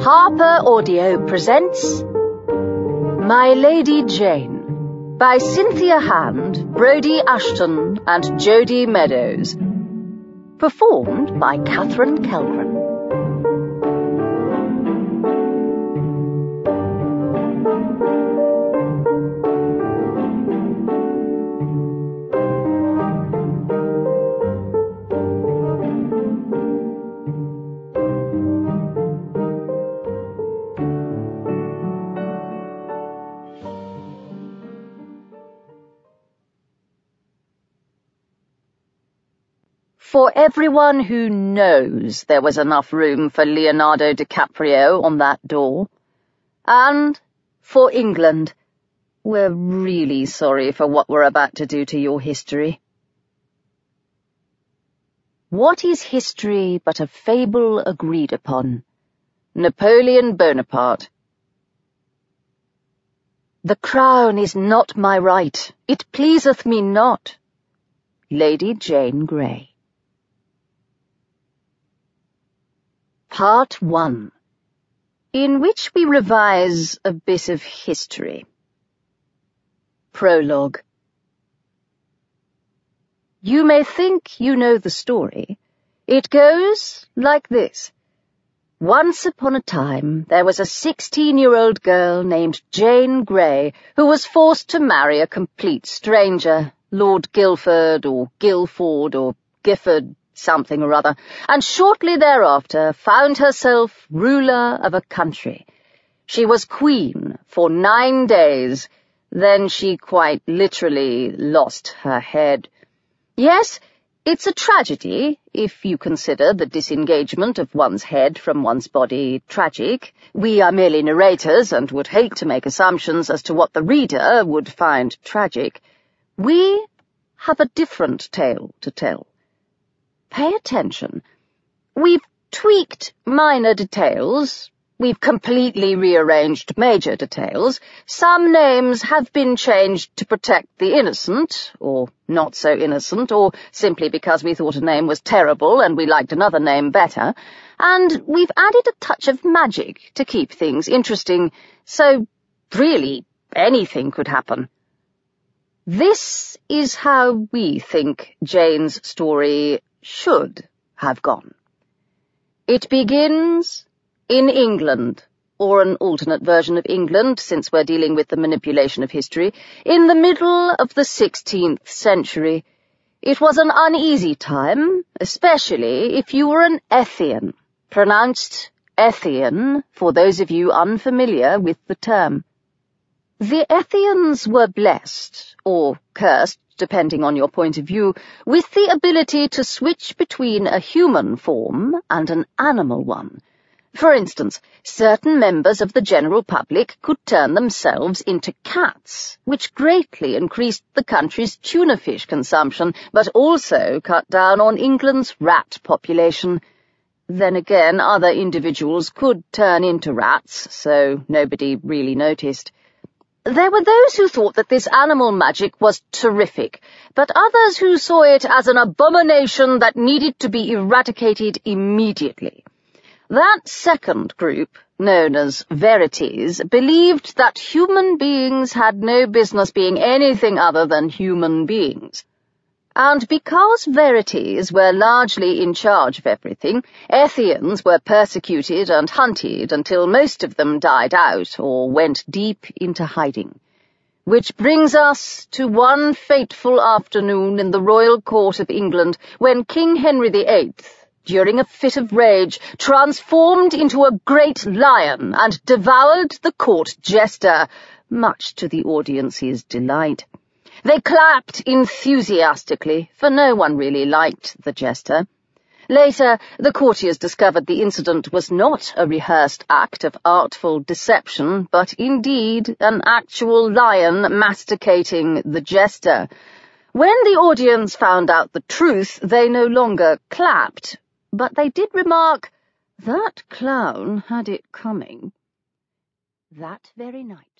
Harper Audio presents My Lady Jane by Cynthia Hand, Brodi Ashton, and Jodi Meadows. Performed by Katherine Kellgren. For everyone who knows there was enough room for Leonardo DiCaprio on that door. And for England, we're really sorry for what we're about to do to your history. What is history but a fable agreed upon? Napoleon Bonaparte. The crown is not my right, it pleaseth me not. Lady Jane Grey. Part 1 In which we revise a bit of history. Prologue You may think you know the story. It goes like this. Once upon a time, there was a 16-year-old girl named Jane Grey who was forced to marry a complete stranger, Lord Guilford or Guilford or Gifford, something or other, and shortly thereafter found herself ruler of a country. She was queen for nine days, then she quite literally lost her head. Yes, it's a tragedy, if you consider the disengagement of one's head from one's body tragic. We are merely narrators and would hate to make assumptions as to what the reader would find tragic. We have a different tale to tell. Pay attention. We've tweaked minor details. We've completely rearranged major details. Some names have been changed to protect the innocent, or not so innocent, or simply because we thought a name was terrible and we liked another name better. And we've added a touch of magic to keep things interesting, so really anything could happen. This is how we think Jane's story should have gone. It begins in England, or an alternate version of England, since we're dealing with the manipulation of history, in the middle of the 16th century. It was an uneasy time, especially if you were an Ethian, pronounced Ethian for those of you unfamiliar with the term. The Ethians were blessed, or cursed, depending on your point of view, with the ability to switch between a human form and an animal one. For instance, certain members of the general public could turn themselves into cats, which greatly increased the country's tuna fish consumption, but also cut down on England's rat population. Then again, other individuals could turn into rats, so nobody really noticed. There were those who thought that this animal magic was terrific, but others who saw it as an abomination that needed to be eradicated immediately. That second group, known as Verities, believed that human beings had no business being anything other than human beings. And because verities were largely in charge of everything, Ethians were persecuted and hunted until most of them died out or went deep into hiding. Which brings us to one fateful afternoon in the royal court of England when King Henry VIII, during a fit of rage, transformed into a great lion and devoured the court jester, much to the audience's delight. They clapped enthusiastically, for no one really liked the jester. Later, the courtiers discovered the incident was not a rehearsed act of artful deception, but indeed an actual lion masticating the jester. When the audience found out the truth, they no longer clapped, but they did remark, that clown had it coming. That very night.